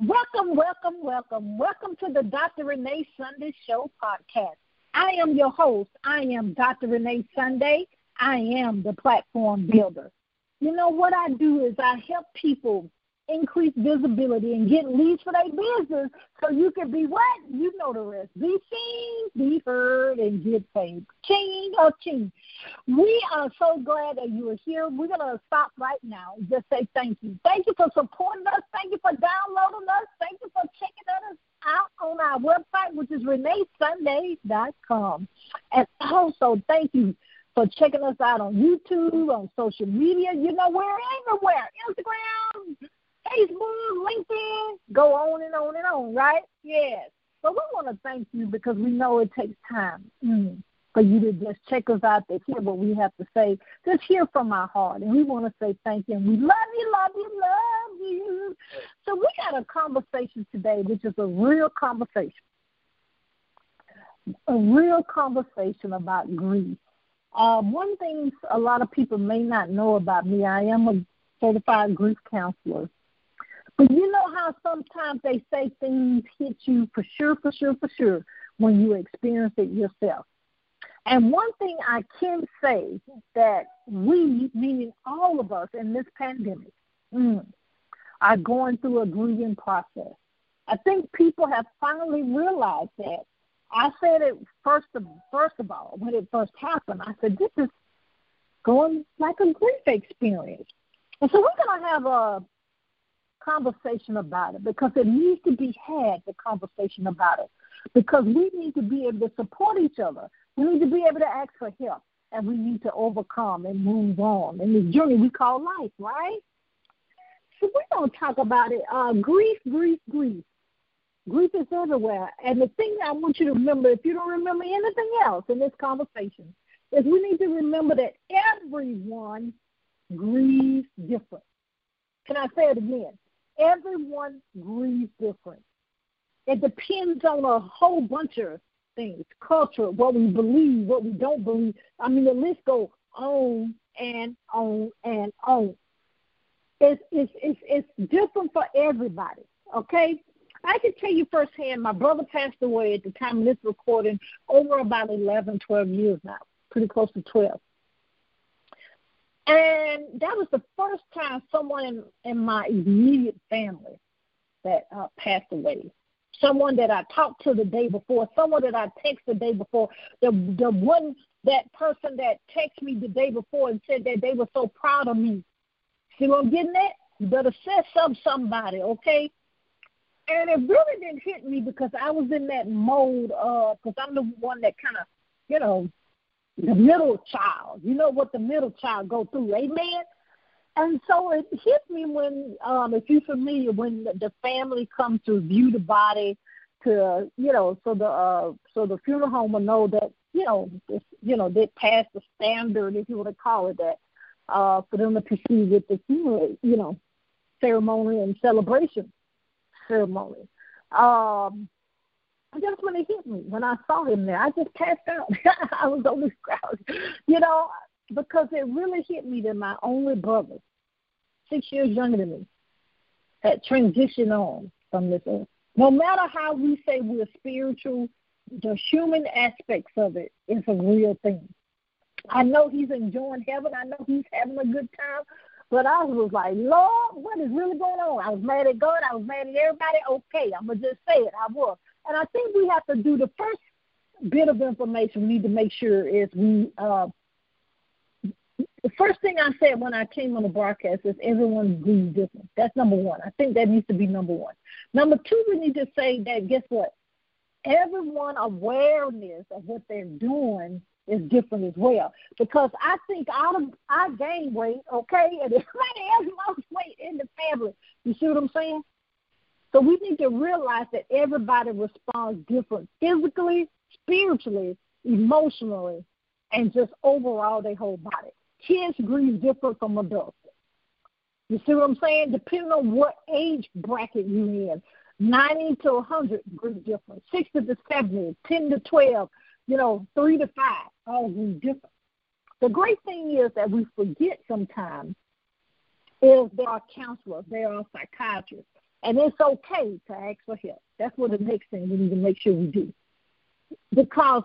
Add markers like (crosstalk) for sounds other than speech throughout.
Welcome, welcome, welcome. Welcome to the Dr. Renee Sunday Show podcast. I am your host. I am Dr. Renee Sunday. I am the platform builder. You know what I do is I help people increase visibility and get leads for their business so you can be what? You know the rest. Be seen, be heard, and get paid. Ching or ching. We are so glad that you are here. We're going to stop right now just say thank you. Thank you for supporting us. Thank you for downloading us. Thank you for checking us out on our website, which is reneesunday.com. And also, thank you for checking us out on YouTube, on social media. You know, we're everywhere. Instagram, Facebook, LinkedIn, go on and on and on, right? Yes. So we want to thank you because we know it takes time mm, for you to just check us out to hear what we have to say. Just hear from our heart. And we want to say thank you. And we love you, love you, love you. So we got a conversation today, which is a real conversation. A real conversation about grief. Um, one thing a lot of people may not know about me, I am a certified grief counselor. But you know how sometimes they say things hit you for sure, for sure, for sure when you experience it yourself. And one thing I can say that we, meaning all of us in this pandemic, mm, are going through a grieving process. I think people have finally realized that. I said it first of first of all when it first happened. I said this is going like a grief experience, and so we're going to have a conversation about it because it needs to be had, the conversation about it. Because we need to be able to support each other. We need to be able to ask for help. And we need to overcome and move on in this journey we call life, right? So going to talk about it. Uh, grief, grief, grief. Grief is everywhere. And the thing I want you to remember, if you don't remember anything else in this conversation, is we need to remember that everyone grieves different. Can I say it again? Everyone grieves different. It depends on a whole bunch of things culture, what we believe, what we don't believe. I mean, the list goes on and on and on. It's, it's, it's, it's different for everybody, okay? I can tell you firsthand, my brother passed away at the time of this recording over about 11, 12 years now, pretty close to 12. And that was the first time someone in, in my immediate family that uh, passed away. Someone that I talked to the day before, someone that I texted the day before, the the one that person that texted me the day before and said that they were so proud of me. See what I'm getting at? You better say something somebody, okay? And it really didn't hit me because I was in that mode of because I'm the one that kind of, you know, the middle child. You know what the middle child go through, amen? And so it hit me when, um, if you're familiar, when the family comes to view the body, to you know, so the uh, so the funeral home will know that you know, if, you know, they passed the standard, if you want to call it that, uh, for them to proceed with the funeral, you know, ceremony and celebration ceremony. Um, just when it hit me, when I saw him there, I just passed out. (laughs) I was on this crowd, you know, because it really hit me that my only brother, six years younger than me, had transitioned on from this earth. No matter how we say we're spiritual, the human aspects of it is a real thing. I know he's enjoying heaven. I know he's having a good time. But I was like, Lord, what is really going on? I was mad at God. I was mad at everybody. Okay, I'm going to just say it. I was. And I think we have to do the first bit of information we need to make sure is we uh, first thing I said when I came on the broadcast is everyone agrees different. That's number one. I think that needs to be number one. Number two, we need to say that guess what? Everyone awareness of what they're doing is different as well. Because I think of I gain weight, okay, and (laughs) everybody else lost weight in the family. You see what I'm saying? So we need to realize that everybody responds different physically, spiritually, emotionally, and just overall their whole body. Kids grieve different from adults. You see what I'm saying? Depending on what age bracket you're in. 90 to 100 grieve different. 60 to 70, 10 to 12, you know, 3 to 5, all grieve different. The great thing is that we forget sometimes is there are counselors, there are psychiatrists, And it's okay to ask for help. That's what the next thing we need to make sure we do. Because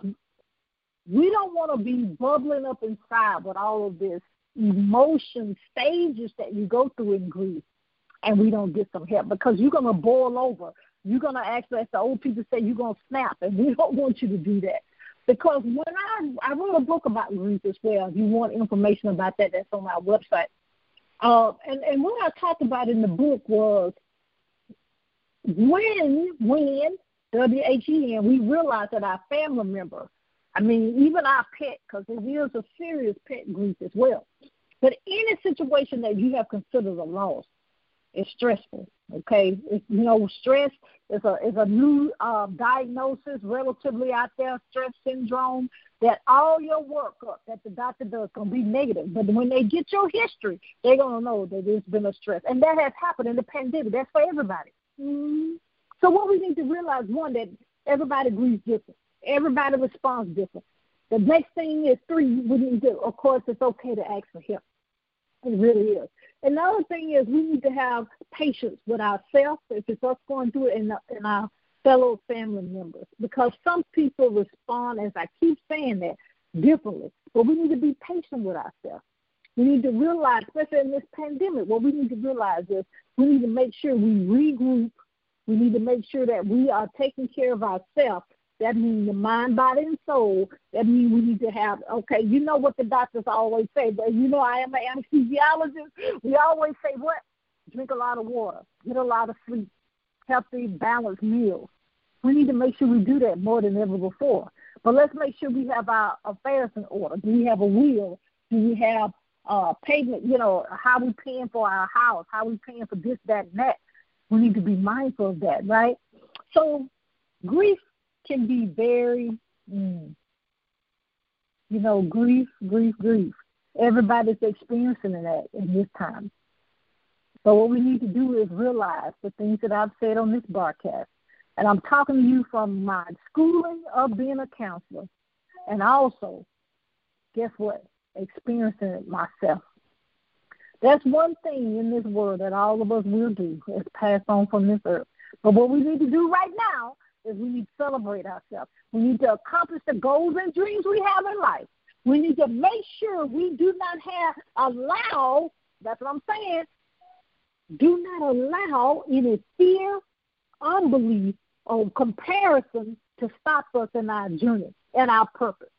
we don't want to be bubbling up inside with all of this emotion stages that you go through in grief and we don't get some help because you're going to boil over. You're going to actually, as the old people say, you're going to snap, and we (laughs) don't want you to do that. Because when I I wrote a book about grief as well, if you want information about that, that's on our website. Uh, and and what I talked about in the book was when when W H E N we realized that our family member, I mean even our pet, because it is a serious pet grief as well. But any situation that you have considered a loss is stressful. Okay, it's, you know, stress is a is a new uh, diagnosis relatively out there, stress syndrome. That all your workup that the doctor does gonna be negative, but when they get your history, they're gonna know that there's been a stress, and that has happened in the pandemic. That's for everybody. Mm-hmm. So what we need to realize one that everybody grieves different, everybody responds different. The next thing is three. We need to, of course, it's okay to ask for help. It really is. Another thing is we need to have patience with ourselves if it's us going through it and, and our fellow family members because some people respond, as I keep saying that, differently. But we need to be patient with ourselves. We need to realize, especially in this pandemic, what we need to realize is we need to make sure we regroup. We need to make sure that we are taking care of ourselves that means the mind, body, and soul. That means we need to have, okay, you know what the doctors always say, but you know I am an anesthesiologist. We always say what? Drink a lot of water, get a lot of sleep, healthy, balanced meals. We need to make sure we do that more than ever before. But let's make sure we have our affairs in order. Do we have a will? Do we have uh, payment? You know, how we paying for our house? How we paying for this, that, and that? We need to be mindful of that, right? So grief can be very, mm, you know, grief, grief, grief. Everybody's experiencing that in this time. So what we need to do is realize the things that I've said on this broadcast. And I'm talking to you from my schooling of being a counselor. And also, guess what? Experiencing it myself. That's one thing in this world that all of us will do is pass on from this earth. But what we need to do right now is we need to celebrate ourselves. We need to accomplish the goals and dreams we have in life. We need to make sure we do not have allow, that's what I'm saying, do not allow any fear, unbelief, or comparison to stop us in our journey and our purpose.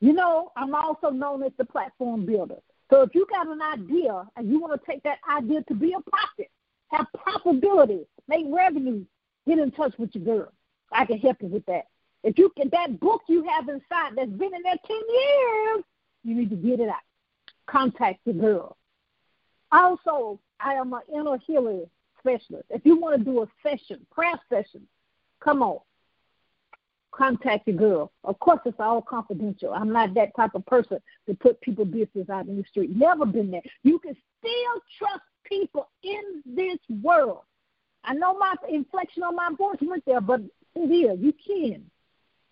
You know, I'm also known as the platform builder. So if you got an idea and you want to take that idea to be a profit, have profitability, make revenue, get in touch with your girl. I can help you with that. If you get that book you have inside that's been in there 10 years, you need to get it out. Contact the girl. Also, I am an inner healer specialist. If you want to do a session, prayer session, come on. Contact the girl. Of course, it's all confidential. I'm not that type of person to put people business out in the street. Never been there. You can still trust people in this world. I know my inflection on my voice went there, but here. You can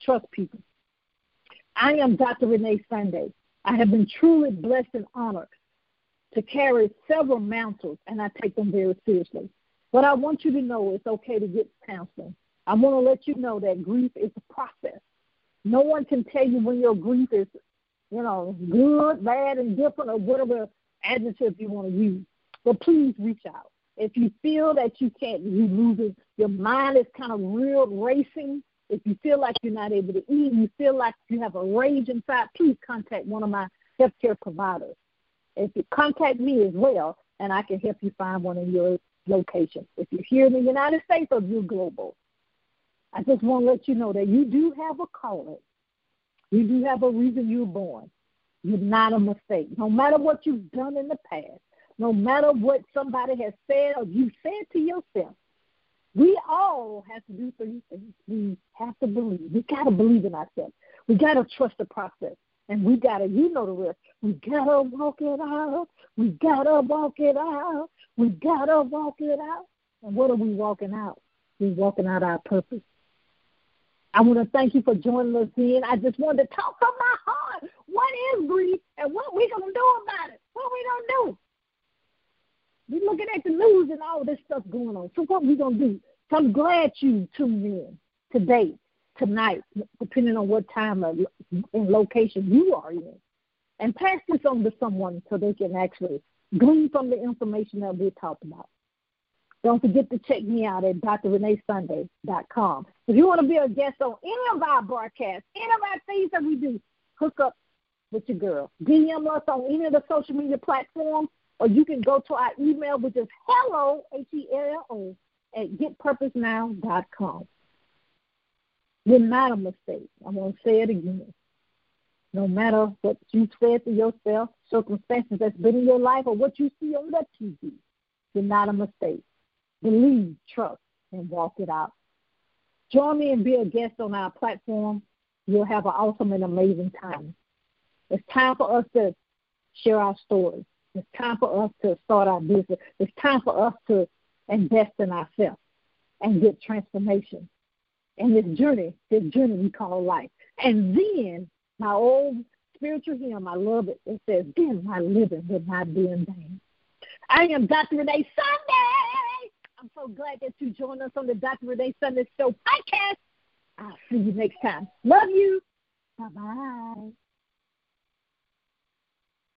trust people. I am Dr. Renee Sunday. I have been truly blessed and honored to carry several mantles, and I take them very seriously. But I want you to know it's okay to get counseling. I want to let you know that grief is a process. No one can tell you when your grief is, you know, good, bad, and different, or whatever adjective you want to use. But please reach out. If you feel that you can't, you losing, your mind is kind of real racing. If you feel like you're not able to eat, you feel like you have a rage inside, please contact one of my healthcare providers. If you contact me as well, and I can help you find one in your location. If you're here in the United States or you're global, I just want to let you know that you do have a calling. You do have a reason you're born. You're not a mistake. No matter what you've done in the past, no matter what somebody has said or you said to yourself, we all have to do three things. We have to believe. We got to believe in ourselves. We got to trust the process. And we got to, you know the rest. We got to walk it out. We got to walk it out. We got to walk it out. And what are we walking out? We're walking out our purpose. I want to thank you for joining us in. I just wanted to talk from my heart. What is grief and what we going to do about it? What we going to do? We're looking at the news and all this stuff going on. So what we gonna do? So I'm glad you tuned in today, tonight, depending on what time and location you are in. And pass this on to someone so they can actually glean from the information that we talked about. Don't forget to check me out at drreneesunday.com. If you want to be a guest on any of our broadcasts, any of our things that we do, hook up with your girl. DM us on any of the social media platforms, or you can go to our email, which is hello, H-E-L-L-O, at getpurposenow.com. You're not a mistake. I'm going to say it again. No matter what you said to yourself, circumstances that's been in your life, or what you see on that TV, you're not a mistake. Believe, trust, and walk it out. Join me and be a guest on our platform. You'll have an awesome and amazing time. It's time for us to share our stories. It's time for us to start our business. It's time for us to invest in ourselves and get transformation. And this journey, this journey we call life. And then my old spiritual hymn, I love it. It says, Then my living will not be in vain. I am Dr. Renee Sunday. I'm so glad that you joined us on the Dr. Renee Sunday Show podcast. I'll see you next time. Love you. Bye bye.